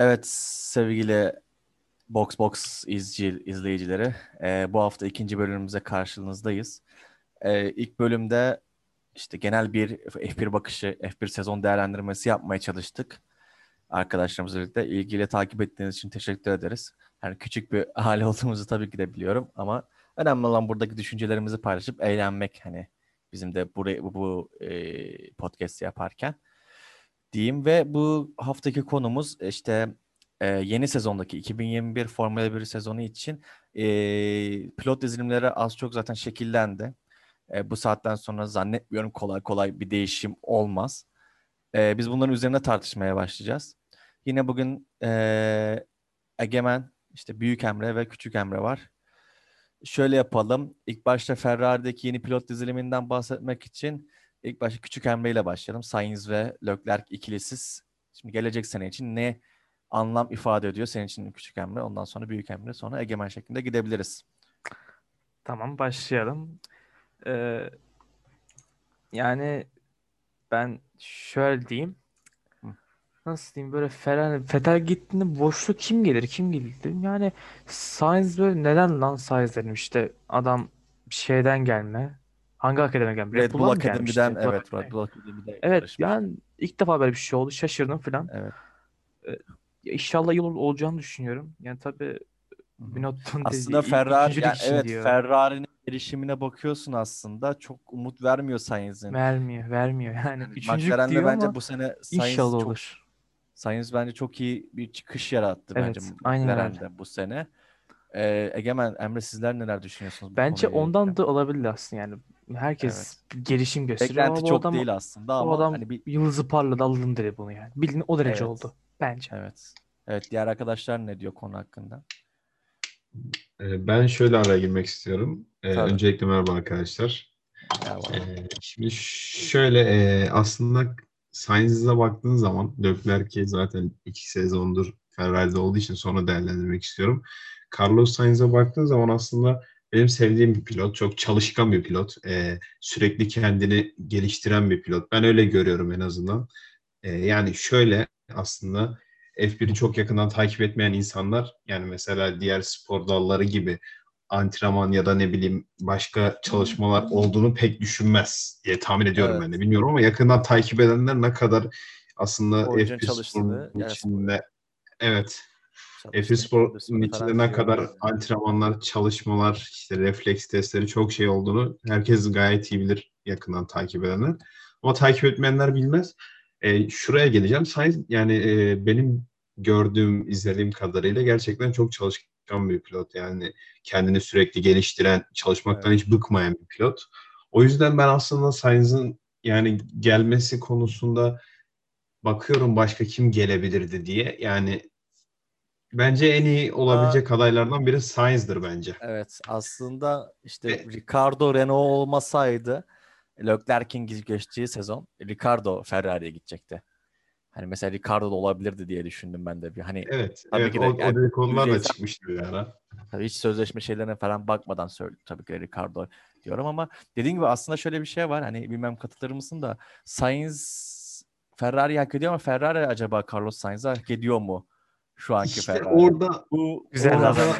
Evet sevgili Box Box izci, izleyicileri e, bu hafta ikinci bölümümüze karşınızdayız. E, ilk bölümde işte genel bir F1 bakışı, F1 sezon değerlendirmesi yapmaya çalıştık. Arkadaşlarımızla birlikte ilgiyle takip ettiğiniz için teşekkür ederiz. Yani küçük bir hale olduğumuzu tabii ki de biliyorum ama önemli olan buradaki düşüncelerimizi paylaşıp eğlenmek hani bizim de burayı bu, bu e, podcast yaparken diyeyim ve bu haftaki konumuz işte e, yeni sezondaki 2021 Formula 1 sezonu için e, pilot dizilimleri az çok zaten şekillendi. E, bu saatten sonra zannetmiyorum kolay kolay bir değişim olmaz. E, biz bunların üzerine tartışmaya başlayacağız. Yine bugün e, Egemen, işte Büyük Emre ve Küçük Emre var. Şöyle yapalım. İlk başta Ferrari'deki yeni pilot diziliminden bahsetmek için ilk başta Küçük Emre ile başlayalım. Sainz ve Leclerc ikilisiz. Şimdi gelecek sene için ne anlam ifade ediyor senin için Küçük Emre? Ondan sonra Büyük Emre, sonra Egemen şeklinde gidebiliriz. Tamam başlayalım. Ee, yani ben şöyle diyeyim. Nasıl diyeyim böyle Ferrari Vettel gittiğinde boşluk kim gelir kim gelir dedim. Yani Sainz böyle neden lan Sainz dedim işte adam şeyden gelme. Hangi akademiden gelme? Red Bull Bull'dan mı Akademi'den gelmişti? evet Bull Red Bull Akademi'den Evet yani ilk defa böyle bir şey oldu. Şaşırdım falan. Evet. Ya inşallah yıl olacağını düşünüyorum. Yani tabii. Binotto'nun Aslında dediği Ferrari yani evet diyor. Ferrari'nin gelişimine bakıyorsun aslında çok umut vermiyor Sainz'in. Vermiyor, vermiyor. Yani Yani üçüncülük McLaren'de diyor bence ama bu sene Sainz inşallah çok olur. Sainz bence çok iyi bir çıkış yarattı Evet, bence aynen öyle. McLaren'de bu sene. Ee, Egemen, Emre sizler neler düşünüyorsunuz bu Bence ondan ilgili? da olabilir aslında yani. Herkes gelişim gösteriyor Beklenti ama çok adam, değil aslında ama adam hani bir yıldızı parladı alındı bunu yani. Bildiğin o derece Evet. oldu bence. evet. Evet diğer arkadaşlar ne diyor konu hakkında? Ee, Ben şöyle araya girmek istiyorum. Ee, Tabii. öncelikle merhaba arkadaşlar. Merhaba. Ee, şimdi şöyle e, aslında Sainz'e baktığın zaman Leclerc'i zaten iki sezondur Ferrari'de olduğu için sonra değerlendirmek istiyorum. Carlos Sainz'e baktığın zaman aslında benim sevdiğim bir pilot. Çok çalışkan bir pilot. Ee, sürekli kendini geliştiren bir pilot. Ben öyle görüyorum en azından. Ee, yani şöyle aslında F1'i çok yakından takip etmeyen insanlar yani mesela diğer spor dalları gibi antrenman ya da ne bileyim başka çalışmalar olduğunu pek düşünmez diye tahmin ediyorum Evet. ben de. Bilmiyorum ama yakından takip edenler ne kadar aslında Oyuncunun F1 çalıştığını, sporunun yani içinde evet F1 Çalıştığını, sporun prodüksiyonu içinde ne biliyorum kadar yani. antrenmanlar, çalışmalar, işte refleks testleri çok şey olduğunu herkes gayet iyi bilir yakından takip edenler. Ama takip etmeyenler bilmez. E, şuraya geleceğim. Sainz yani e, benim gördüğüm, izlediğim kadarıyla gerçekten çok çalışkan bir pilot. Yani kendini sürekli geliştiren, çalışmaktan hiç bıkmayan bir pilot. O yüzden ben aslında Sainz'ın yani gelmesi konusunda bakıyorum başka kim gelebilirdi diye. Yani bence en iyi olabilecek adaylardan biri Sainz'dır bence. Evet aslında işte E- Ricardo Renault olmasaydı Leclerc'in geçtiği sezon Ricardo Ferrari'ye gidecekti. Hani mesela Ricardo da olabilirdi diye düşündüm ben de bir hani Evet, Tabii evet ki de o, yani o dedikodular da çıkmıştı bir ara. Tabii hiç sözleşme şeylerine falan bakmadan söyledim tabii ki Ricardo diyorum ama dediğim gibi aslında şöyle bir şey var hani bilmem katılır mısın da Sainz Ferrari hak ediyor ama Ferrari acaba Carlos Sainz'i hak ediyor mu şu anki İşte Ferrari? orada Bu Güzel orada- adam.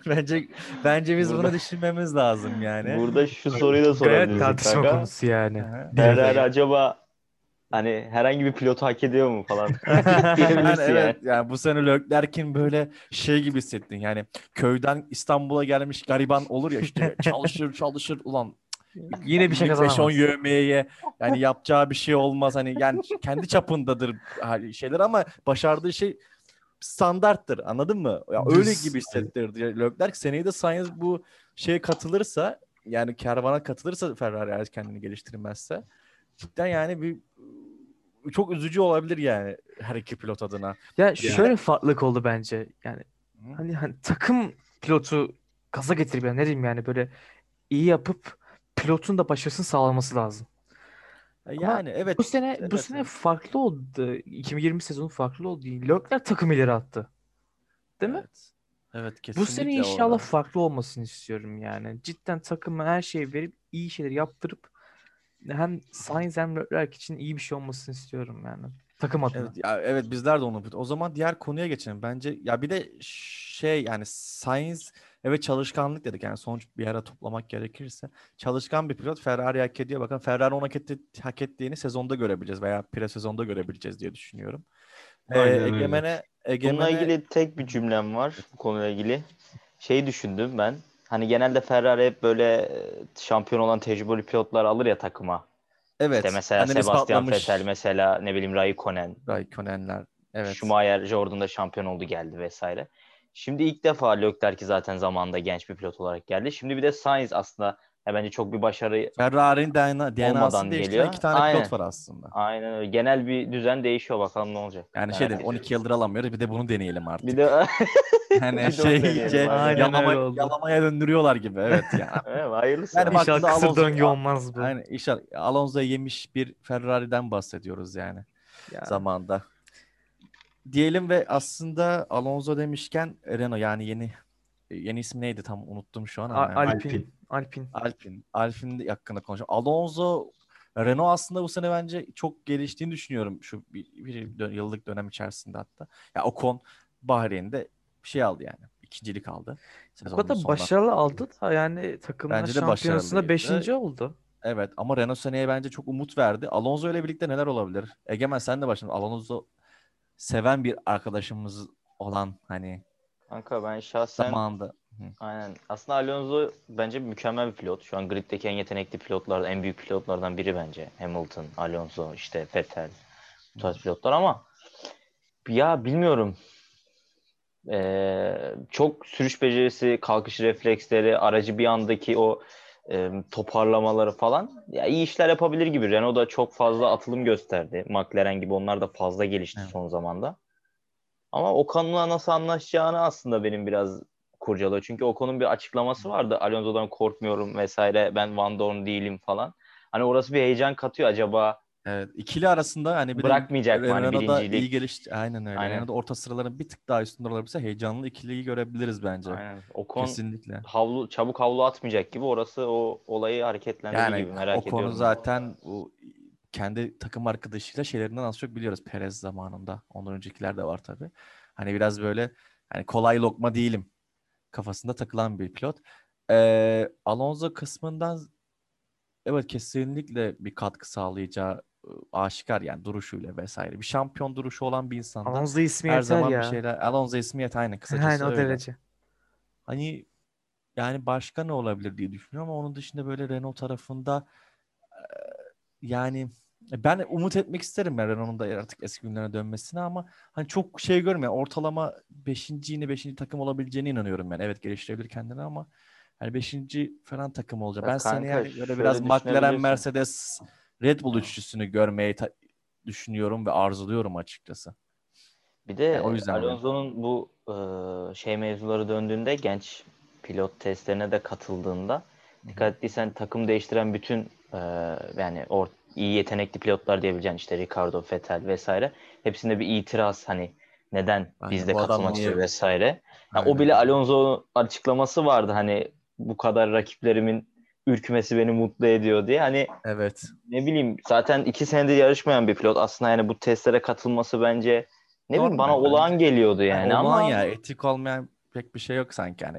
bence bence biz bunu düşünmemiz lazım yani. Burada şu soruyu da Gayet sorabiliriz tartışma kanka. konusu yani. Ferrari acaba hani herhangi bir pilotu hak ediyor mu falan yani evet yani. yani bu sene Leclerc'in böyle şey gibi hissettin yani köyden İstanbul'a gelmiş gariban olur ya işte çalışır çalışır ulan Yine bir şey 5-10 kazanamaz. yövmeye yani yapacağı bir şey olmaz hani yani kendi çapındadır şeyler ama başardığı şey standarttır anladın mı? Ya öyle gibi hissettirdi. Leclerc seneye de Sainz bu şeye katılırsa yani kervana katılırsa Ferrari eğer kendini geliştirmezse cidden yani bir çok üzücü olabilir yani her iki pilot adına. Ya şöyle farklılık oldu bence. Yani Hı. hani, hani takım pilotu gaza getirip yani ne diyeyim yani böyle iyi yapıp pilotun da başarısını sağlaması lazım. Yani evet. Bu sene bu evet, sene evet. farklı oldu. 2020 sezonu farklı oldu. Leclerc takım ileri attı. Değil mi? Evet. Evet Bu kesinlikle sene inşallah orada. farklı olmasını istiyorum yani. Cidden takıma her şeyi verip iyi şeyler yaptırıp hem Sainz hem Leclerc için iyi bir şey olmasını istiyorum yani. Takım adına. Evet, ya, evet bizler de onu. O zaman diğer konuya geçelim. Bence ya bir de şey yani science evet çalışkanlık dedik. Yani sonuç bir yere toplamak gerekirse çalışkan bir pilot Ferrari hak ediyor. Bakın Ferrari onu hak, etti, hak ettiğini sezonda görebileceğiz veya pre sezonda görebileceğiz diye düşünüyorum. Ee, Aynen öyle. Egemen'e Bununla Egemen'e ilgili tek bir cümlem var bu konuyla ilgili. Şey düşündüm ben. Hani genelde Ferrari hep böyle e, şampiyon olan tecrübeli pilotlar alır ya takıma. evet İşte mesela kendini Sebastian Vettel, mesela ne bileyim Raikkonen, Raikkonen'ler. Evet. Schumacher, Jordan da şampiyon oldu geldi vesaire. Şimdi ilk defa Leclerc zaten zamanında genç bir pilot olarak geldi. Şimdi bir de Sainz aslında ya bence çok bir başarı Ferrari'nin DNA, DNA'sını değiştiren geliyor. iki tane Aynen. pilot var aslında. aynen öyle. Genel bir düzen değişiyor bakalım ne olacak. Yani şey Merak dedim ediyorum. 12 yıldır alamıyoruz bir de bunu deneyelim artık. Bir de Yani Bir de şey iyice yalama, yalamaya döndürüyorlar gibi. Evet yani. Evet, hayırlısı. Yani İnşallah kısır Alonso- döngü olmaz bu. Yani inşallah Alonso'ya yemiş bir Ferrari'den bahsediyoruz yani Ya. zamanda. Diyelim ve aslında Alonso demişken Renault yani yeni yeni isim neydi tam unuttum şu an ama. A- yani. Alpin. Alpin. Alpin. Alpin. Hakkında konuşalım. Alonso Renault aslında bu sene bence çok geliştiğini düşünüyorum şu bir, bir yıllık dönem içerisinde hatta. Ya Ocon Bahreyn'de bir şey aldı yani. İkincilik aldı. O Sezonun kadar sonunda. başarılı aldı da yani de şampiyonasında. 5. oldu. Evet ama Renault seneye bence çok umut verdi. Alonso ile birlikte neler olabilir? Egemen sen de başladın. Alonso seven bir arkadaşımız olan hani Kanka ben şahsen zamanında. Hı. aynen. Aslında Alonso bence mükemmel bir pilot. Şu an griddeki en yetenekli pilotlardan, en büyük pilotlardan biri bence. Hamilton, Alonso, işte Vettel bu tarz pilotlar ama ya bilmiyorum. Ee, çok sürüş becerisi, kalkış refleksleri, aracı bir andaki o e, toparlamaları falan ya iyi işler yapabilir gibi. Renault da çok fazla atılım gösterdi. McLaren gibi onlar da fazla gelişti Evet. son zamanda. Ama Ocon'la nasıl anlaşacağını aslında benim biraz kurcalıyor. Çünkü Ocon'un bir açıklaması vardı. Alonso'dan korkmuyorum vesaire. Ben Van Dorn değilim falan. Hani orası bir heyecan katıyor. Acaba Evet, ikili arasında hani bir de Bırakmayacak mı hani birincilik? iyi gelişti. Aynen öyle. Aynen. Renault'da orta sıraların bir tık daha üstünde olabilirse heyecanlı ikiliyi görebiliriz bence. Aynen. Ocon Kesinlikle. havlu çabuk havlu atmayacak gibi orası o olayı hareketlendirir Yani gibi merak o konu ediyorum. zaten bu kendi takım arkadaşıyla şeylerinden az çok biliyoruz Perez zamanında. Ondan öncekiler de var tabii. Hani biraz böyle hani kolay lokma değilim kafasında takılan bir pilot. Ee, Alonso kısmından evet kesinlikle bir katkı sağlayacağı aşikar yani duruşuyla vesaire. Bir şampiyon duruşu olan bir insanda Alonso ismi her yeter zaman ya. bir şeyler. Alonso ismi yeter aynen kısacası Aynen o öyle. derece. Hani yani başka ne olabilir diye düşünüyorum ama onun dışında böyle Renault tarafında e, yani ben umut etmek isterim ben Renault'un da artık eski günlerine dönmesine ama hani çok şey görmüyorum. Ortalama 5. yine 5. takım olabileceğine inanıyorum ben. Evet geliştirebilir kendini ama hani 5. falan takım olacak. Ya Ben kanka, hani böyle şöyle biraz McLaren. Mercedes, Red Bull üçlüsünü görmeyi ta- düşünüyorum ve arzuluyorum açıkçası. Bir de Yani o yüzden öyle. Alonso'nun bu e, şey mevzuları döndüğünde genç pilot testlerine de katıldığında dikkat ettiysen takım değiştiren bütün e, yani or, iyi yetenekli pilotlar diyebileceğin işte Ricardo, Vettel vesaire hepsinde bir itiraz hani neden Aynen, bizde katılmak istiyor vesaire. Ya Aynen o bile. Alonso'nun açıklaması vardı hani bu kadar rakiplerimin ürkmesi beni mutlu ediyor diye. Hani Evet. ne bileyim zaten iki senedir yarışmayan bir pilot aslında yani bu testlere katılması bence ne bileyim Normal bana bence. olağan geliyordu yani Yani ama ya etik olmayan pek bir şey yok sanki yani.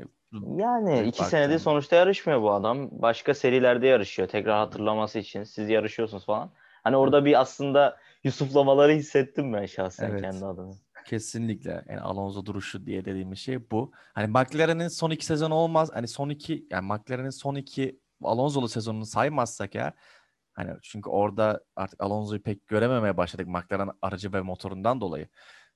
yani Büyük iki baktığında. senedir sonuçta yarışmıyor bu adam. Başka serilerde yarışıyor. Tekrar hatırlaması için siz yarışıyorsunuz falan. Hani orada bir aslında Yusuflamaları hissettim ben şahsen Evet. kendi adıma. Kesinlikle. Yani Alonso duruşu diye dediğimiz şey bu. Hani McLaren'in son iki sezonu olmaz. Hani son iki yani McLaren'in son iki Alonso'lu sezonunu saymazsak ya hani çünkü orada artık Alonso'yu pek görememeye başladık McLaren aracı ve motorundan dolayı.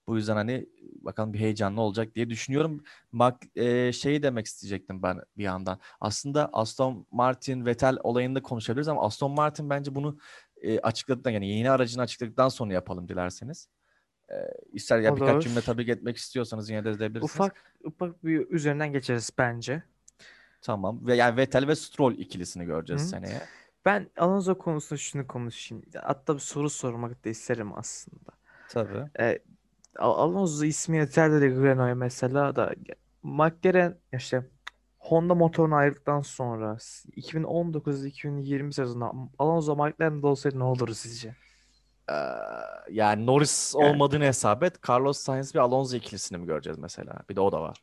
Bu yüzden hani bakalım bir heyecanlı olacak diye düşünüyorum. Bak e, şeyi demek isteyecektim ben bir yandan. Aslında Aston Martin Vettel olayında konuşabiliriz ama Aston Martin bence bunu e, açıkladıktan yani yeni aracını açıkladıktan sonra yapalım dilerseniz. E, ister ya birkaç cümle tabii etmek istiyorsanız yine de edebilirsiniz. Ufak ufak bir üzerinden geçeriz bence. Tamam. Ve yani Vettel ve Stroll ikilisini göreceğiz Hı. seneye. Ben Alonso konusunda şunu konuşayım. Hatta bir soru sormak da isterim aslında. Tabii. E, Al- Alonso ismi yeter dedi Renault'a mesela da McLaren işte Honda motorunu ayırdıktan sonra 2019-2020 sezonunda Alonso McLaren'de olsaydı ne olurdu sizce? Ee, yani Norris Yani- olmadığını hesap et. Carlos Sainz ve Alonso ikilisini mi göreceğiz mesela? Bir de o da var.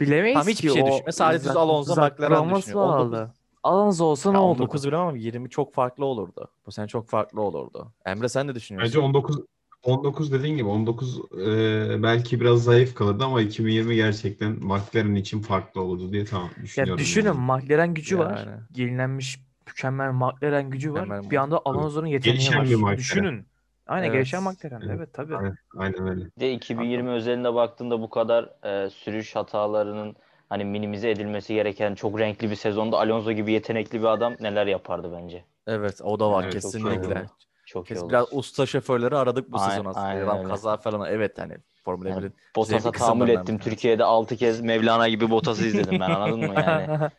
Bilemeyiz Tamam, hiçbir ki şey o düşünme. Sadece düz Alonso, Zac McLaren Brown'u düşünüyor. bağlı. Alonso olsa ne Ya oldu? 19 bilemem ama 20 çok farklı olurdu. Bu sene çok farklı olurdu. Emre sen ne düşünüyorsun? Bence 19 19 dediğin gibi 19 e, belki biraz zayıf kalırdı ama 2020 gerçekten McLaren için farklı olurdu diye tamam Ya düşünüyorum. düşünün yani. McLaren gücü var. Yani. Yenilenmiş mükemmel McLaren gücü var. Mükemmel bir anda Alonso'nun yeteneği Gelişen var. bir McLaren. Düşünün. Aynen Evet. gelişen McLaren. Evet. Evet tabii. Aynen, aynen öyle. De 2020 özelinde baktığında bu kadar e, sürüş hatalarının hani minimize edilmesi gereken çok renkli bir sezonda Alonso gibi yetenekli bir adam neler yapardı bence. Evet o da var Evet, kesinlikle. Çok iyi oldu. biraz usta şoförleri aradık bu Aynen- sezon aslında. aynen Adam öyle. kaza falan evet hani Formula Yani 1'in Bottas'a zevkli tahammül ettim. Türkiye'de 6 kez Mevlana gibi Bottas'ı izledim ben anladın mı yani?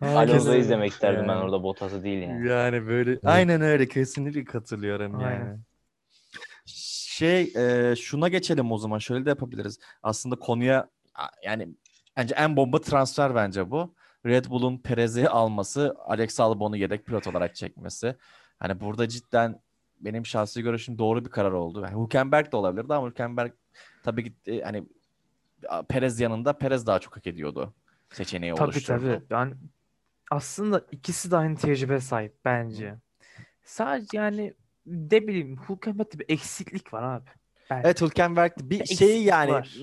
Alonso'yu izlemek isterdim ben Yani. orada Bottas'ı değil yani. Yani böyle aynen öyle kesinlikle katılıyorum yani. Aynen. Şey e, şuna geçelim o zaman şöyle de yapabiliriz. Aslında konuya yani bence en bomba transfer bence bu. Red Bull'un Perez'i alması, Alex Albon'u yedek pilot olarak çekmesi. Hani burada cidden benim şahsi görüşüm doğru bir karar oldu. Yani Hülkenberg de olabilirdi ama Hülkenberg tabii ki e, hani Perez yanında Perez daha çok hak ediyordu seçeneği Tabii oluşturdu. tabii. Yani aslında ikisi de aynı tecrübe sahip bence. Sadece yani ne bileyim Hülkenberg'de bir eksiklik var abi. Bence. Evet Hülkenberg bir Eksik şey yani var.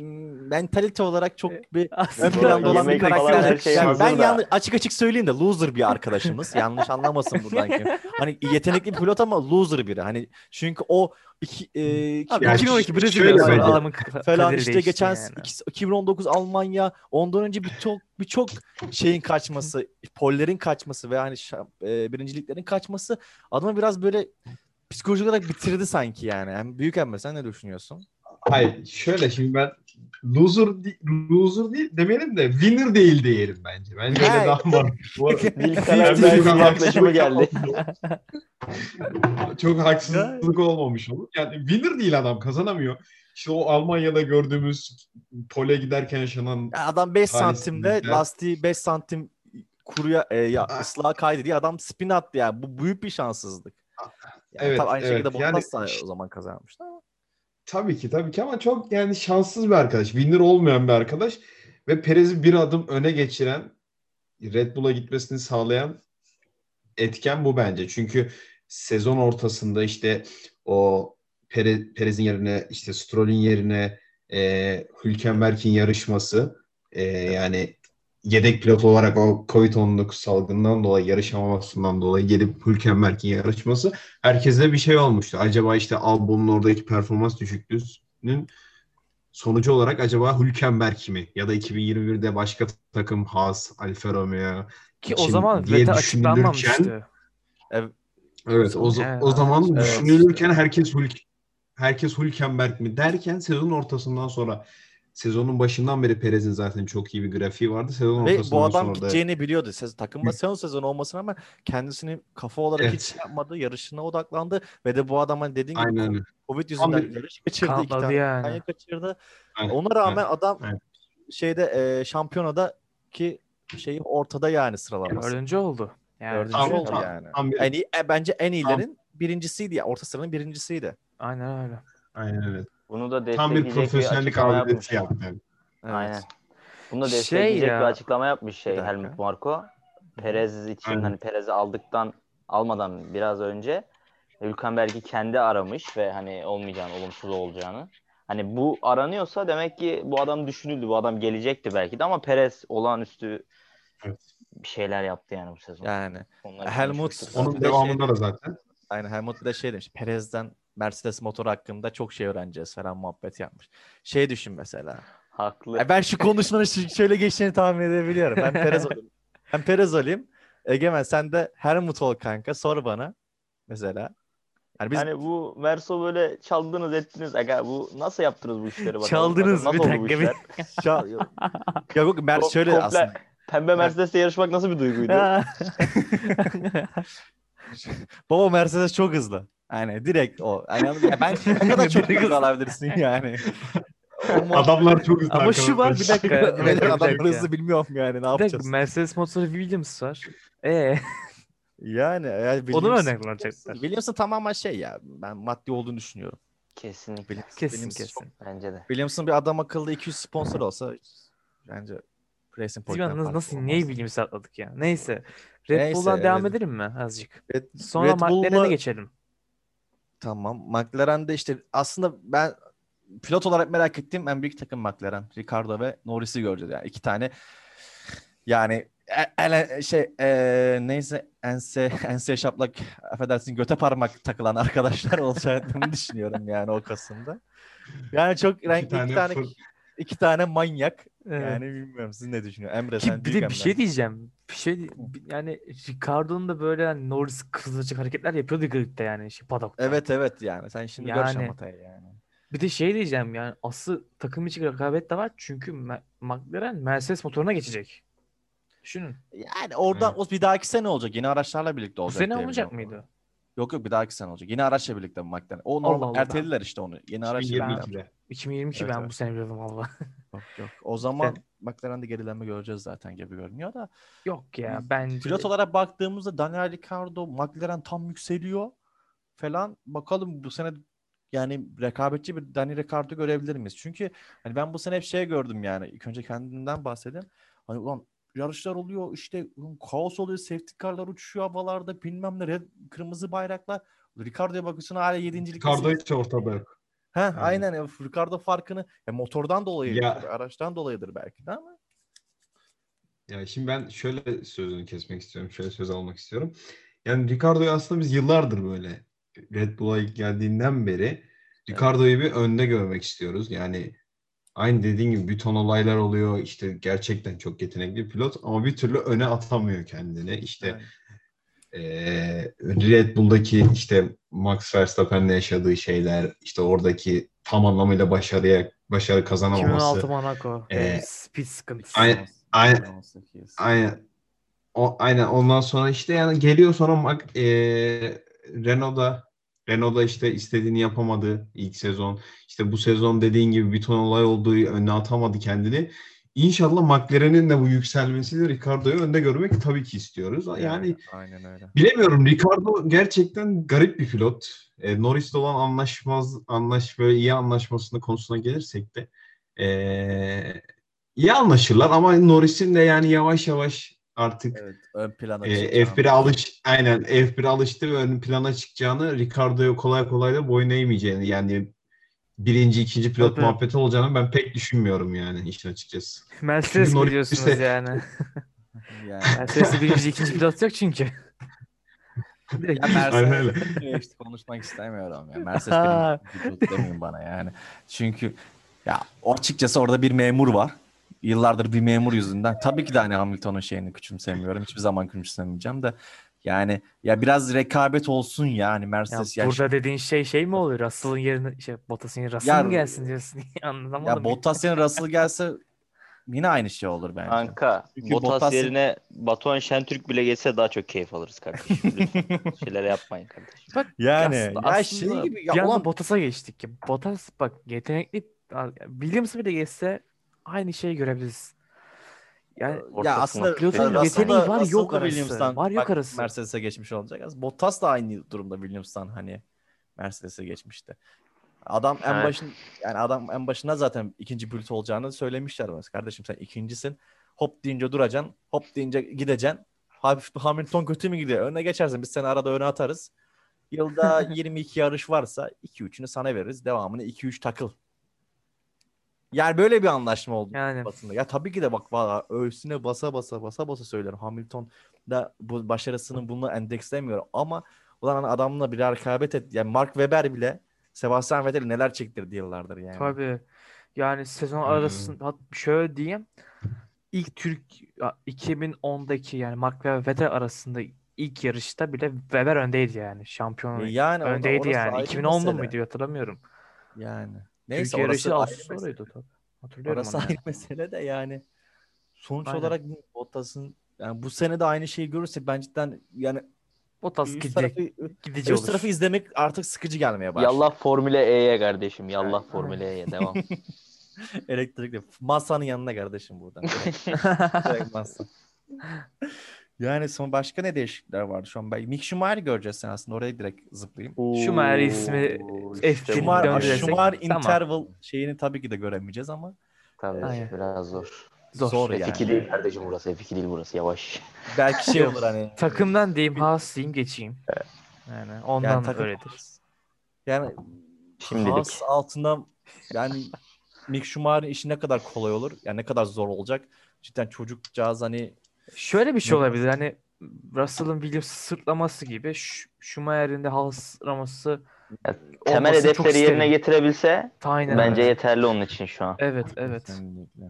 mentalite olarak çok bir ön planda olan bir karakter. şey Yani ben yanlış, açık açık söyleyeyim de loser bir arkadaşımız. yanlış anlamasın buradan kim. Hani yetenekli bir pilot ama loser biri. Hani çünkü o iki, e, iki- Abi Ya 2012 şöyle Brezilya adamın falan işte geçen yani. iki- 2019 Almanya ondan önce birçok birçok şeyin kaçması, pollerin kaçması ve hani e, birinciliklerin kaçması adamı biraz böyle psikolojik olarak bitirdi sanki yani. yani büyük Emre sen ne düşünüyorsun? Hayır şöyle şimdi ben loser di- loser değil demeyelim de winner değil diyelim bence. Bence öyle Ha. daha çok versin haksızlık yaklaşımı geldi. çok haksızlık olmamış olur. Yani winner değil adam kazanamıyor. İşte o Almanya'da gördüğümüz pole giderken yaşanan Ya adam 5 Talihsizlikler. santimde lastiği 5 santim kuruya e, ya Ah. ıslığa kaydı diye adam spin attı yani. Bu büyük bir şanssızlık. Yani Evet, tabii aynı evet. şekilde Yani Bottas da işte- o zaman kazanmıştı ama. Tabii ki tabii ki ama çok yani şanssız bir arkadaş. Winner olmayan bir arkadaş ve Perez'i bir adım öne geçiren Red Bull'a gitmesini sağlayan etken bu bence. Çünkü sezon ortasında işte o Pere- Perez'in yerine işte Stroll'ün yerine e, Hülkenberg'in yarışması e, yani yedek pilot olarak o Covid-19 salgından dolayı yarışamamasından dolayı gelip Hülkenberg'in yarışması herkese bir şey olmuştu. Acaba işte Albon'un oradaki performans düşüklüğünün sonucu olarak acaba Hülkenberg mi? Ya da 2021'de başka takım Haas, Alfa Romeo Ki o zaman diye açıklanmamıştı. Evet o, Evet, o zaman evet. düşünülürken herkes Hülk herkes Hülkenberg mi derken sezonun ortasından sonra sezonun başından beri Perez'in zaten çok iyi bir grafiği vardı. Sezon Ve bu adam sonra da gideceğini biliyordu. Sez, takımda sezon sezon olmasına ama kendisini kafa olarak Evet. hiç yapmadı. Yarışına odaklandı. Ve de bu adam hani dediğin gibi aynen öyle. Covid Tam yüzünden bir- yarış kaçırdı. iki Kanatladı tane yani. kaçırdı. Aynen. Ona rağmen adam Evet. şeyde e, şampiyonada ki şeyi ortada yani sıralaması. Dördüncü oldu. Yani Dördüncü Tam- oldu tam- yani. tam bir- En iyi, e, bence en iyilerin birincisiydi ya. Orta sıranın birincisiydi. Aynen öyle. Aynen öyle. Bunu da Tam destekleyecek bir profesyonellik açıklama abidesi yapmış. yaptı. yani. Evet. Aynen. Bunu da Şey destekleyecek ya- bir açıklama yapmış şey Bir. Helmut Marko. Perez için Aynen. hani Perez'i aldıktan almadan biraz önce Hülkenberg'i kendi aramış ve hani olmayacağını, olumsuz olacağını. Hani bu aranıyorsa demek ki bu adam düşünüldü. Bu adam gelecekti belki de ama Perez olağanüstü Evet. bir şeyler yaptı yani bu sezon. Yani Onları Helmut-. Onun devamında şey- da zaten. Aynen Helmut de şey demiş. Perez'den Mercedes motoru hakkında çok şey öğreneceğiz falan muhabbet yapmış. Şey düşün mesela. Haklı. E ben şu konuşmanın şöyle geçtiğini tahmin edebiliyorum. Ben Perez olayım. Ben Perez olayım. Egemen sen de Helmut ol kanka. Sor bana. Mesela. Yani biz Hani bu Verso böyle çaldınız ettiniz. Aga bu nasıl yaptınız bu işleri bakalım. Çaldınız, Nasıl bir dakika, bir- yok. ya yok Mer şöyle komple- aslında. Pembe Mercedes'te yarışmak nasıl bir duyguydu? Baba Mercedes çok hızlı. Yani direkt o. Yani anladın mı? ya ben ne kadar çok hızlı alabilirsin yani. Adamlar çok hızlı Ama şu var bir dakika. Evet, dakika, bir adam dakika. hızlı bilmiyorum yani ne Bir dakika yapacağız. Mercedes motoru Williams var. Ee, Yani, yani Onu Williams- örnek kullanacaklar? Williams'ın tamamen şey ya ben maddi olduğunu düşünüyorum. Kesinlikle. Williams, Kesin Williams- kesin. Bence de. Williams'ın bir adam akıllı 200 sponsor olsa bence Racing Point'ten nasıl, nasıl neyi Williams'ı atladık ya? Neyse. Red Neyse, Bull'dan devam edelim mi azıcık? Red, Sonra Red McLaren'e Bull'la- geçelim. Tamam. McLaren'de işte aslında ben pilot olarak merak ettiğim en büyük takım McLaren. Ricardo ve Norris'i göreceğiz yani. iki tane yani e- ele, şey e, neyse ense ense şaplak affedersin göte parmak takılan arkadaşlar olacağını düşünüyorum yani o Kasım'da. Yani çok renkli iki tane, fır- iki tane manyak. Evet. Yani bilmiyorum siz ne düşünüyorsunuz? Emre Ki sen bir de bir Emre. şey diyeceğim. Bir şey yani Ricardo'nun da böyle hani Norris kızacak hareketler yapıyordu gridde yani şey paddock'ta. Evet evet yani sen şimdi gör Yani- şamatayı yani. Bir de şey diyeceğim yani asıl takım içi rekabet de var çünkü McLaren Mercedes motoruna geçecek. Düşünün. Yani oradan o bir dahaki sene olacak. Yeni araçlarla birlikte Bu olacak. sene diye olmayacak mıydı? Yok yok bir dahaki sene olacak. Yeni araçla birlikte McLaren. O normal Allah. ertelediler işte onu. Yeni araçla birlikte. 2022'de. 2022 Evet, ben evet. bu sene biliyordum valla. Yok yok. O zaman McLaren'de gerilenme göreceğiz zaten gibi görünüyor da. Yok ya bence Pilot olarak baktığımızda Daniel Ricciardo, McLaren tam yükseliyor falan. Bakalım bu sene yani rekabetçi bir Daniel Ricciardo görebilir miyiz? Çünkü hani ben bu sene hep şey gördüm yani. İlk önce kendimden bahsedeyim. Hani ulan yarışlar oluyor işte ulan kaos oluyor. Safety car'lar uçuşuyor havalarda bilmem ne red, kırmızı bayraklar. Ricardo'ya bakıyorsun hala yedincilik. Ricardo hiç ortada yok. Ha aynen. ya, Ricardo farkını ya motordan dolayı, Ya. araçtan dolayıdır belki de ama. Ya şimdi ben şöyle sözünü kesmek istiyorum. Şöyle söz almak istiyorum. Yani Ricardo'yu aslında biz yıllardır böyle Red Bull'a ilk geldiğinden beri Ricardo'yu bir önde görmek istiyoruz. Yani aynı dediğin gibi bir ton olaylar oluyor. İşte gerçekten çok yetenekli bir pilot ama bir türlü öne atamıyor kendini. İşte Yani. Eee, Red Bull'daki işte Max Verstappen'le yaşadığı şeyler, işte oradaki tam anlamıyla başarıya başarı kazanamaması. 2016 Monaco. Ee, e, speed sıkıntısı. Aynen. Aynen. 18. Aynen. O, aynen ondan sonra işte yani geliyor sonra bak eee Renault'da Renault'da işte istediğini yapamadı ilk sezon. İşte bu sezon dediğin gibi bir ton olay olduğu önüne atamadı kendini. İnşallah McLaren'in de bu yükselmesiyle Ricardo'yu önde görmek tabii ki istiyoruz. Yani aynen öyle. bilemiyorum Ricardo gerçekten garip bir pilot. E, Norris'le olan anlaşmaz anlaş böyle iyi anlaşmasında konusuna gelirsek de e, iyi anlaşırlar ama Norris'in de yani yavaş yavaş artık Evet, ön plana e, çıkacağını F1'e alış aynen F1'e alıştı ve ön plana çıkacağını Ricardo'ya kolay kolay da boyun eğmeyeceğini yani birinci ikinci pilot Tabii. muhabbeti olacağını ben pek düşünmüyorum yani işin açıkçası. Mercedes Çünkü Norris biliyorsunuz ise- yani. Yani. Mercedes'te birinci ikinci pilot yok çünkü. Direkt Ya. Mercedes işte konuşmak istemiyorum ya. Mercedes benim pilot demeyin bana yani. Çünkü ya açıkçası orada bir memur var. Yıllardır bir memur yüzünden. Tabii ki de hani Hamilton'un şeyini küçümsemiyorum. Hiçbir zaman küçümsemeyeceğim de. Yani ya biraz rekabet olsun ya hani Ya Mercedes ya, burada dediğin şey şey mi oluyor? Russell'ın yerine şey Bottas'ın yerine Russell Ya- mı gelsin diyorsun? Anlamadım. ya Bottas yerine Russell gelse yine aynı şey olur bence. Kanka Çünkü Bottas Bottas- yerine Batuhan Şentürk bile geçse daha çok keyif alırız kardeşim. Şeyler yapmayın kardeşim. Bak Yani aslında, ya aslında şey gibi ya bir ulan Bottas'a geçtik. Ya. Bottas bak yetenekli Williams bile geçse aynı şeyi görebiliriz. Yani ya aslında pilotun Russell'da- yeteneği var, yok arası. Williams'tan Var, yok arası. Mercedes'e geçmiş olacak. Bottas da aynı durumda Williams'tan hani Mercedes'e geçmişti. Adam en Evet. başın yani adam en başına zaten ikinci pilot olacağını söylemişler bana. Kardeşim sen ikincisin. Hop deyince duracaksın. Hop deyince gideceksin. Hafif Hamilton kötü mü gidiyor? Öne geçersin. Biz seni arada öne atarız. Yılda 22 yarış varsa 2-3'ünü sana veririz. Devamını 2-3 takıl. Yani böyle bir anlaşma oldu Yani. basında. Ya tabii ki de bak valla öğsüne basa basa basa basa söylerim. Hamilton da bu başarısının bunu endekslemiyor ama ulan hani adamla bir rekabet et. Yani Mark Webber bile Sebastian Vettel neler çektirdi yıllardır yani. Tabii. Yani sezon arasında şöyle diyeyim. İlk Türk ya, 2010'daki yani Mark ve Vettel arasında ilk yarışta bile Weber öndeydi yani. Şampiyon E Yani öndeydi yani. ayrı 2010'da mesele. mıydı hatırlamıyorum. Yani. Neyse Türkiye orası ayrı sonraydı tabii. Hatırlıyorum Orası ayrı yani. mesele de yani sonuç Aynen. olarak Bottas'ın yani bu sene de aynı şeyi görürsek ben cidden yani Bottas gidecek, tarafı, üst olur. tarafı izlemek artık sıkıcı gelmeye başladı. Yallah Formüle E'ye kardeşim. Yallah Aynen. Formüle E'ye devam. Elektrikli. Masanın yanına kardeşim buradan. Direkt masa. Yani son başka ne değişiklikler vardı şu an? Ben Mick Schumacher'i göreceğiz sen aslında. Oraya direkt zıplayayım. Schumacher ismi Oo, F1 işte. Schumacher. Schumacher Tamam. interval şeyini tabii ki de göremeyeceğiz ama Tabii Aynen. biraz zor. zor. zor F2 yani. değil kardeşim burası. F2 değil burası. Yavaş. Belki şey olur hani. Takımdan diyeyim Haas diyeyim geçeyim. Yani ondan Yani takım- öyledir. Yani Şimdilik. Haas altında yani Mick Schumacher'in işi ne kadar kolay olur? Yani ne kadar zor olacak? Cidden çocukcağız hani Şöyle bir şey olabilir hani Russell'ın Williams'ı sırtlaması gibi Sch- Schumacher'in de Haas'laması Ya, temel hedefleri yerine isterim. getirebilse Aynen bence öyle. yeterli onun için şu an. Evet evet. Kesinlikle.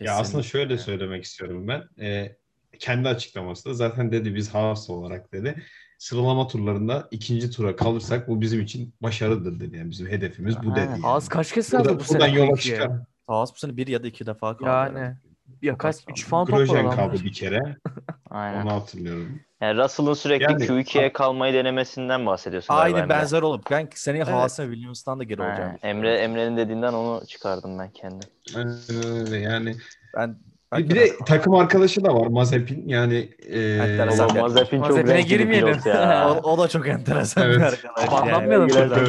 Ya aslında şöyle söylemek istiyorum ben. Ee, kendi açıklaması da zaten dedi biz Haas olarak dedi. Sıralama turlarında ikinci tura kalırsak bu bizim için başarıdır dedi. Yani bizim hedefimiz bu dedi. Yani. Haas kaç kez Buradan- kaldı bu buradan sene yola çıkar. Haas bu sene bir ya da iki defa kaldı. Yani herhalde. Ya kaç az 3 kaldı. falan adamlar. kaldı bir kere. Aynen. Onu hatırlıyorum. Yani Russell'ın sürekli Yani- Q2'ye kalmayı denemesinden bahsediyorsun Aynı benzer olup ben seneye Evet. Haas'a Williams'tan da geri olacağım. Emre Emre'nin dediğinden onu çıkardım ben kendim. Aynen öyle yani. Ben Bir, bir de takım arkadaşı da var Mazepin. Yani e, Enteresan. Oğlum Mazepin çok Mazepin'e girmeyelim. ya. o, o da çok enteresan Evet. bir arkadaş. yani. Anlatmayalım Girer şuradan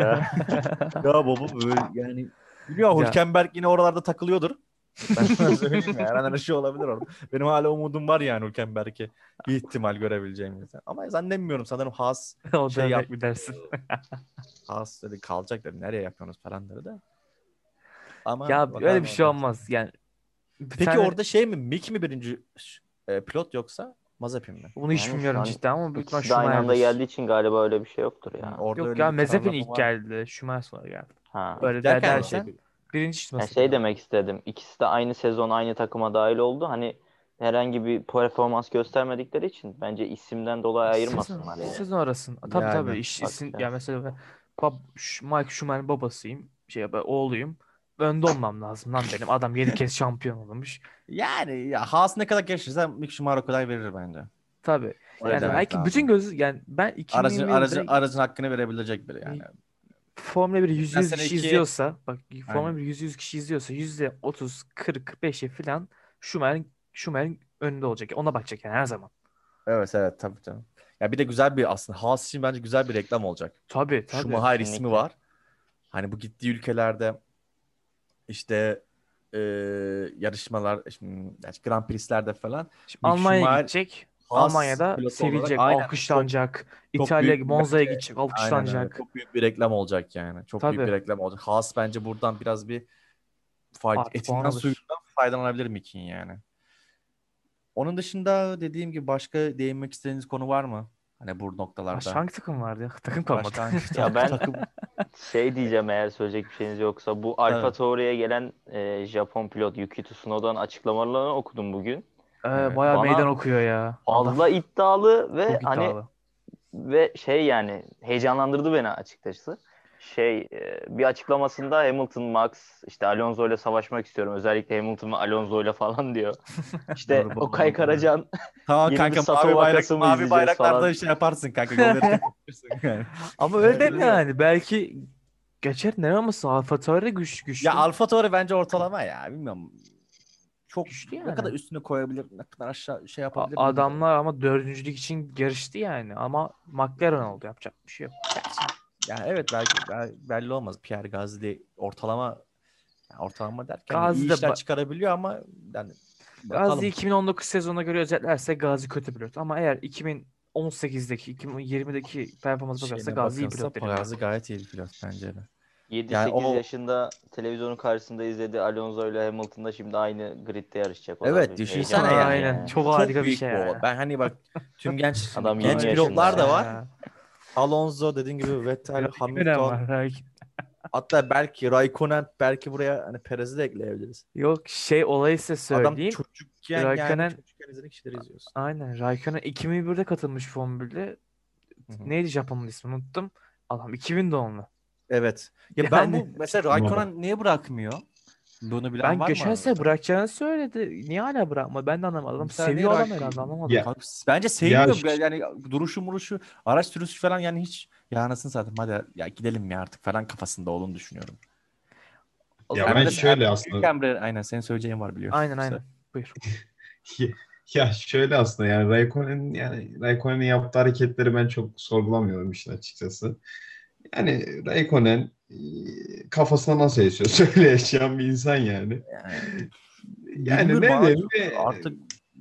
ya. Ya baba böyle yani biliyorum Ya. Hülkenberg yine oralarda takılıyordur. Ben sana söyleyeyim ya. Her an her şey olabilir orada. Benim hala umudum var yani Hülkenberg'e bir ihtimal görebileceğim insan. Ama zannetmiyorum sanırım Haas o Şey da yap- bir dersin. Haas dedi kalacak dedi. Nereye yapıyorsunuz falan dedi de. Ama Ya öyle bir şey olmaz. Yani bir Peki tane- orada şey mi? Mick mi birinci e, pilot yoksa Mazepin mi? bunu hiç Yani bilmiyorum an cidden ama büyük ihtimal İkisi de aynı anda geldiği için galiba öyle bir şey yoktur ya. Orada Yok ya Mazepin ilk var. geldi. Schumacher sonra geldi. Ha. Öyle der Derken dersen şey- birinci çıkması. Yani şey demek istedim. İkisi de aynı sezon aynı takıma dahil oldu. Hani herhangi bir performans göstermedikleri için bence isimden dolayı ayırmasınlar Sezon, yani. sezon arasında. Tabii Yani, tabii. İş, isim, ya. ya mesela ben bab, Mike Schumacher'in babasıyım. Şey ben oğluyum. Önde olmam lazım lan benim. Adam 7 kez şampiyon olmuş. Yani ya Haas ne kadar geçirse Mick Schumacher o kadar verir bence. Tabii. Öyle Yani belki bütün gözü yani ben 2020 Aracın, aracın, aracın hakkını verebilecek biri yani. Formula 1 100 Geçen 100 sene kişi iki- izliyorsa bak Formula Aynen. 1 100 100 kişi izliyorsa %30 40 5'e falan Schumacher'in Schumacher'in önünde olacak. Ona bakacak yani her zaman. Evet evet tabii canım. Ya bir de güzel bir aslında Haas için bence güzel bir reklam olacak. Tabii tabii. Schumacher ismi kesinlikle. var. Hani bu gittiği ülkelerde işte e, yarışmalar, şimdi, yani Grand Prix'lerde falan Şimdi Almanya'ya Schumacher- gidecek. Almanya'da sevilecek, olarak- Aynen, alkışlanacak. çok İtalya, büyük bir Monza'ya bence- gidecek, Aynen öyle. alkışlanacak. Çok büyük bir reklam olacak yani. Çok büyük Tabii. bir reklam olacak. Haas bence buradan biraz bir fay- Artı puan etinden alır. suyundan faydalanabilir Mick'in yani. Onun dışında dediğim gibi başka değinmek istediğiniz konu var mı? Hani bu noktalarda. Başka hangi takım vardı ya? Takım kalmadı. Başka hangi Ya ben takım? şey diyeceğim eğer söyleyecek bir şeyiniz yoksa bu Alfa Evet. Tauri'ye gelen e, Japon pilot Yuki Tsunoda'nın açıklamalarını okudum bugün. Ee, Evet. bayağı Bana meydan okuyor ya. Fazla iddialı ve çok hani iddialı. ve şey yani heyecanlandırdı beni açıkçası. Şey e, bir açıklamasında Hamilton, Max işte Alonso ile savaşmak istiyorum. Özellikle Hamilton ve Alonso ile falan diyor. İşte Okay doğru. Karacan Tamam kanka mavi, bayrak, mavi bayraklarda falan? şey yaparsın kanka. Ama öyle deme yani. Belki geçer ne olması Alfa Tauri güç, güçlü. Ya Alfa Tauri bence ortalama ya. Bilmiyorum. Çok Güçlü ne yani. kadar üstüne koyabilir, ne kadar aşağı şey A- yapabilir. bilmiyorum. Adamlar ama dördüncülük için yarıştı yani. Ama McLaren oldu yapacak bir şey yok. Yani evet belki bel- belli olmaz. Pierre Gasly ortalama yani ortalama derken Gazi iyi işler ba- çıkarabiliyor ama yani bakalım. Gazi 2019 sezonuna göre özetlerse Gazi kötü pilot. Ama eğer 2018'deki, 2020'deki performans bakarsa Gazi iyi pilot. Gazi gayet iyi bir pilot bence de. 7-8 Yani o- yaşında televizyonun karşısında izledi Alonso ile Hamilton'da şimdi aynı gridde yarışacak. O Evet, düşünsene heyecan yani. Aynen. Çok harika bir şey bu. yani. Ben hani bak tüm genç Adam genç 20 pilotlar da var. Ya. Alonso dediğin gibi Vettel, Hamilton. Hatta belki Raikkonen belki buraya hani Perez'i de ekleyebiliriz. Yok şey olayı size Adam söyleyeyim. çocukken yani Raikkonen- çocukken izlediğin kişileri izliyorsun. Aynen. Raikkonen 2001'de katılmış Formula 1'de. Hı hı. Neydi Japon'un ismi unuttum. Adam 2000 doğumlu. Evet. Ya ben Yani- bu mesela Raikkonen niye bırakmıyor? Bunu bilen Ben var geçen mı? sene bırakacağını söyledi. Niye hala bırakma? Ben de anlamadım. Adam Mesela seviyor adam herhalde anlamadım. Ya- Bence sevmiyor. Ya- yani duruşu muruşu, araç sürüsü falan yani hiç ya anasını satayım hadi ya gidelim ya artık falan kafasında olduğunu düşünüyorum. O Ya ben şöyle aslında Emre aynen senin söyleyeceğin var biliyorsun. Aynen aynen. Buyur. Ya şöyle aslında yani Raikkonen'in yani Raikkonen'in yaptığı hareketleri ben çok sorgulamıyorum işin açıkçası. Yani Raikkonen e, kafasına nasıl yaşıyor? Söyle yaşayan bir insan yani. Yani, Yani ne diyeyim? e, Artık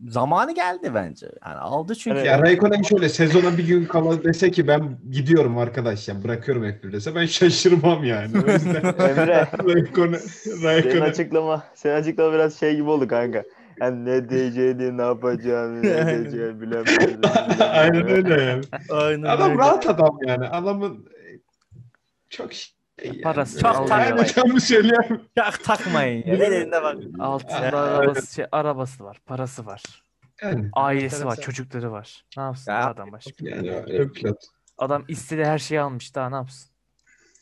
zamanı geldi bence. Yani aldı çünkü. Ya Raikkonen şöyle sezona bir gün kala dese ki ben gidiyorum arkadaş ya bırakıyorum F1 dese ben şaşırmam yani. O yüzden Emre Raikkonen, senin Raikkonen açıklama, senin açıklama biraz şey gibi oldu kanka. Yani ne diyeceğini, ne yapacağını, ne Aynen. diyeceğini bilemedim. aynen öyle yani. Aynen Adam öyle. rahat adam yani. Adamın çok şey yani. Parası çok. Yani tam söyleyeyim. Çok takmayın ya. Elinde bak. Altında arabası, şey, arabası var, parası var. Yani, Ailesi var, çocukları var. Ne yapsın Ya, adam başka? yani öyle. Adam istediği her şeyi almış daha ne yapsın?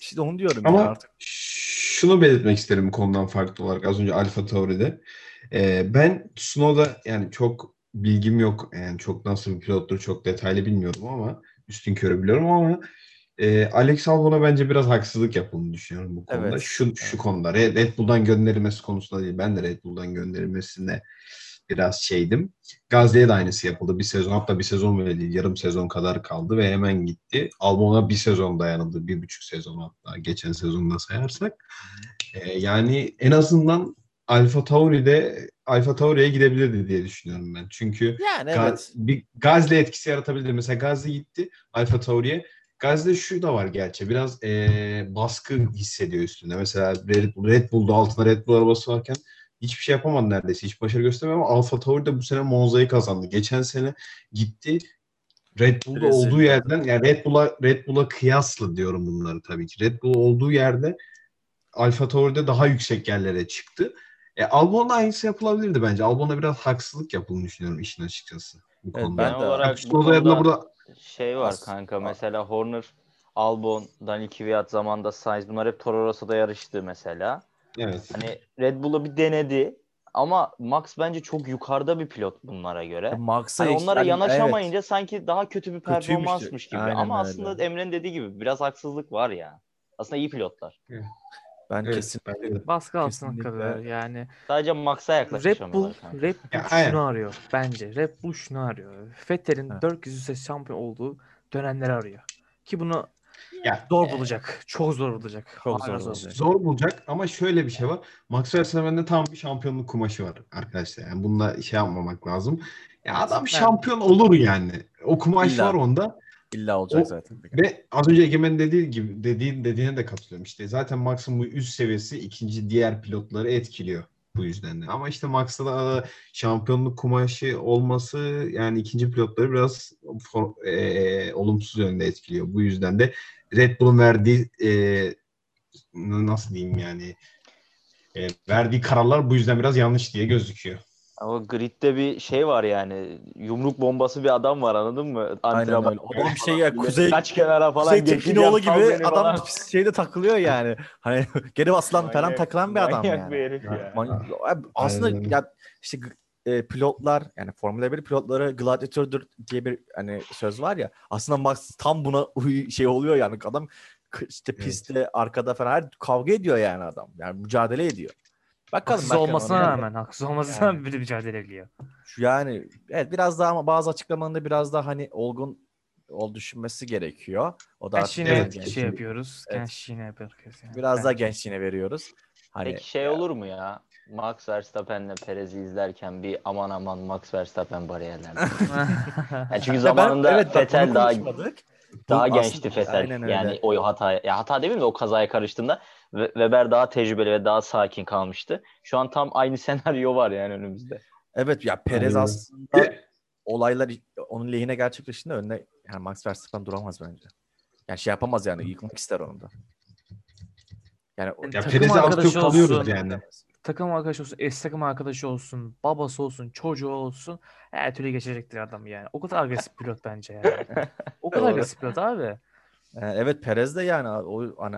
İşte onu diyorum Ama ya artık. şunu belirtmek isterim konudan farklı olarak az önce Alfa Tauri'de. Ee, ben Tsunoda yani çok bilgim yok. Yani çok nasıl bir pilottur çok detaylı bilmiyorum ama üstün körü biliyorum ama e, Alex Albon'a bence biraz haksızlık yapıldığını düşünüyorum bu konuda. Evet. Şu, şu konuda Red, Bull'dan gönderilmesi konusunda değil. Ben de Red Bull'dan gönderilmesine biraz şeydim. Gazze'ye de aynısı yapıldı. Bir sezon hatta bir sezon bile değil. Yarım sezon kadar kaldı ve hemen gitti. Albon'a bir sezon dayanıldı. Bir buçuk sezon hatta. Geçen sezonda sayarsak. Ee, yani en azından Alfa Tauri'de Alfa Tauri'ye gidebilirdi diye düşünüyorum ben. Çünkü Yani evet. bir Gazze etkisi yaratabilir. Mesela Gazze gitti Alfa Tauri'ye. Gazze şu da var gerçi. Biraz eee, baskı hissediyor üstünde. Mesela Red, Bull, Red Bull'da altında Red Bull arabası varken hiçbir şey yapamadı neredeyse. Hiç başarı göstermedi ama Alfa Tauri de bu sene Monza'yı kazandı. Geçen sene gitti Red Bull'da Brezilya. olduğu yerden yani Red Bull'a Red Bull'a kıyasla diyorum bunları tabii ki. Red Bull olduğu yerde Alfa Tauri'de daha yüksek yerlere çıktı. E, Albon'da aynısı yapılabilirdi bence. Albon'a biraz haksızlık yapıldığını düşünüyorum işin açıkçası. Bu Evet, konuda. ben olarak bu Tsunoda yerine konuda burada şey var As- kanka mesela Horner, Albon, Daniel Kvyat zamanında Sainz bunlar hep Toro Rosso'da yarıştı mesela. evet. Hani Red Bull'u bir denedi ama Max bence çok yukarıda bir pilot bunlara göre. Max'a Hani onlara yani yanaşamayınca evet. sanki daha kötü bir Kötüymüş performansmış gibi. Aynen Ama öyle. aslında Emre'nin dediği gibi biraz haksızlık var ya. Aslında iyi pilotlar. Ben Evet, kesin bence de. Baskı Kesinlikle. kalıyor yani. Sadece Max'a Red yaklaşamıyorlar. Bull. Red Bull Ya, şunu aynen. arıyor bence. Red Bull şunu arıyor. Vettel'in Evet. 4 yüzde şampiyon olduğu dönemleri arıyor. Ki bunu Ya, zor bulacak. Çok zor bulacak. Çok Hala zor bulacak. zor bulacak ama şöyle bir şey var. Max Verstappen'de tam bir şampiyonluk kumaşı var arkadaşlar. Yani bununla şey yapmamak lazım. Ya adam Ben- şampiyon olur yani. O kumaş İlla. var onda. İlla olacak O- zaten. Ve az önce Egemen dediği gibi dediğin dediğine de katılıyorum. İşte zaten Max'ın bu üst seviyesi ikinci diğer pilotları etkiliyor bu yüzden de. Ama işte Max'ta da şampiyonluk kumaşı olması yani ikinci pilotları biraz for- e, olumsuz yönde etkiliyor. Bu yüzden de Red Bull'un verdiği e, nasıl diyeyim yani e, verdiği kararlar bu yüzden biraz yanlış diye gözüküyor. Ama gridde bir şey var yani. Yumruk bombası bir adam var anladın mı? Antrenman öyle. Adam bir şey ya, Kuzey- kaç kenara falan Kuzey Tekinoğlu gibi adam falan. şeyde takılıyor yani. Hani geri basılan falan Manyak- takılan bir adam manyak yani. bir herif ya. Man- Abi Aslında Aynen. ya işte e, pilotlar yani Formula 1 pilotları gladiatördür diye bir hani söz var ya. Aslında Max tam buna şey oluyor yani adam işte Evet. pistte arkada falan her kavga ediyor yani adam. Yani mücadele ediyor. Bakalım Haksız bakalım olmasına onu. rağmen, haksız olmasına Yani. rağmen bir de mücadele ediyor. Şu yani evet biraz daha ama bazı açıklamalarında biraz daha hani olgun ol düşünmesi gerekiyor. O da artık Gençliğine evet, şey yapıyoruz. Evet. Gençliğine yapıyoruz. Yani. biraz daha Bence. gençliğine veriyoruz. Hani Peki şey olur mu ya? Max Verstappen'le Perez'i izlerken bir aman aman Max Verstappen bariyerlerde. Yani çünkü Ya ben- zamanında evet, Vettel daha. Bu daha aslında- gençti Vettel. Aynen öyle. Yani o hata ya hata demeyeyim de o kazaya karıştığında Weber daha tecrübeli ve daha sakin kalmıştı. Şu an tam aynı senaryo var yani önümüzde. Evet ya Perez Aynen. aslında olaylar onun lehine gerçekleştiğinde önüne yani Max Verstappen duramaz bence. Yani şey yapamaz yani yıkmak ister onu da. Yani Ya takım Perez'e az çok kalıyoruz olsun. yani. takım arkadaşı olsun, eş takım arkadaşı olsun, babası olsun, çocuğu olsun her türlü geçecektir adam yani. O kadar agresif pilot bence yani. O kadar agresif pilot abi. e, evet Perez de yani o hani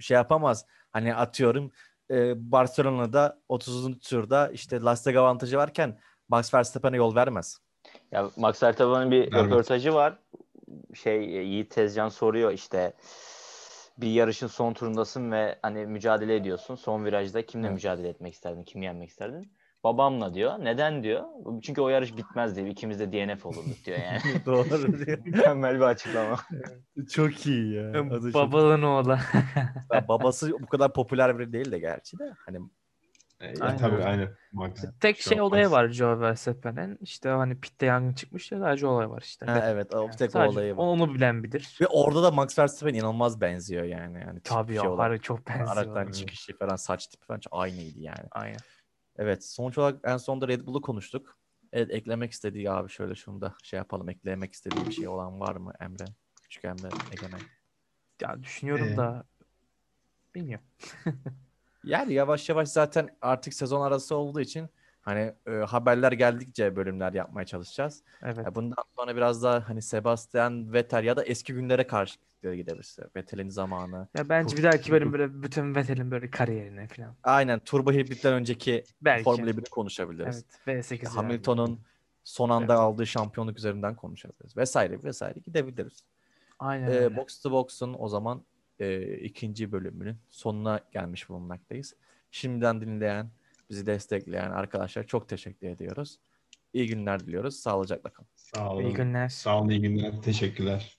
şey yapamaz. Hani atıyorum e, Barcelona'da 30. turda işte lastik avantajı varken Max Verstappen'e yol vermez. Ya Max Verstappen'in bir Vermez. röportajı var. Şey e, Yiğit Tezcan soruyor işte bir yarışın son turundasın ve hani mücadele ediyorsun. Son virajda kimle Evet. mücadele etmek isterdin? Kimi yenmek isterdin? Babamla diyor. Neden diyor? Çünkü o yarış bitmez diyor. İkimiz de DNF olurduk diyor yani. Doğru diyor. Mükemmel bir açıklama. Çok iyi ya. Adı oğlu. Ya babası bu kadar popüler biri değil de gerçi de. Hani E, Aynen. tabii aynen. Tek şey olayı var Joe Verstappen'in. İşte hani pitte yangın çıkmış ya sadece olay var işte. ha, evet o tek Sadece olayı var. Onu bilen bilir. Ve orada da Max Verstappen inanılmaz benziyor yani. yani Tabii şey ya. olarak. Harbi çok benziyor. Araçtan çıkışı falan saç tipi falan aynıydı yani. Aynen. Evet sonuç olarak en sonunda Red Bull'u konuştuk. Evet eklemek istediği abi şöyle şunu da şey yapalım. Eklemek istediği bir şey olan var mı Emre? Küçük Emre Egemen. Ya düşünüyorum Ee, da bilmiyorum. Yani yavaş yavaş zaten artık sezon arası olduğu için hani e, haberler geldikçe bölümler yapmaya çalışacağız. Evet. Ya bundan sonra biraz daha hani Sebastian Vettel ya da eski günlere karşı gidebiliriz. Vettel'in zamanı. Ya bence bir dahaki bölüm böyle bütün Vettel'in böyle kariyerine falan. Aynen turbo hibritten önceki Belki. Formula 1'i konuşabiliriz. Evet. V8 'i Hamilton'un son anda aldığı şampiyonluk üzerinden konuşabiliriz. Vesaire vesaire gidebiliriz. Aynen Ee. Box to Box'un o zaman e, ikinci bölümünün sonuna gelmiş bulunmaktayız. Şimdiden dinleyen, bizi destekleyen arkadaşlar çok teşekkür ediyoruz. İyi günler diliyoruz. Sağlıcakla kalın. Sağ olun. İyi günler. Sağ olun iyi günler. Teşekkürler.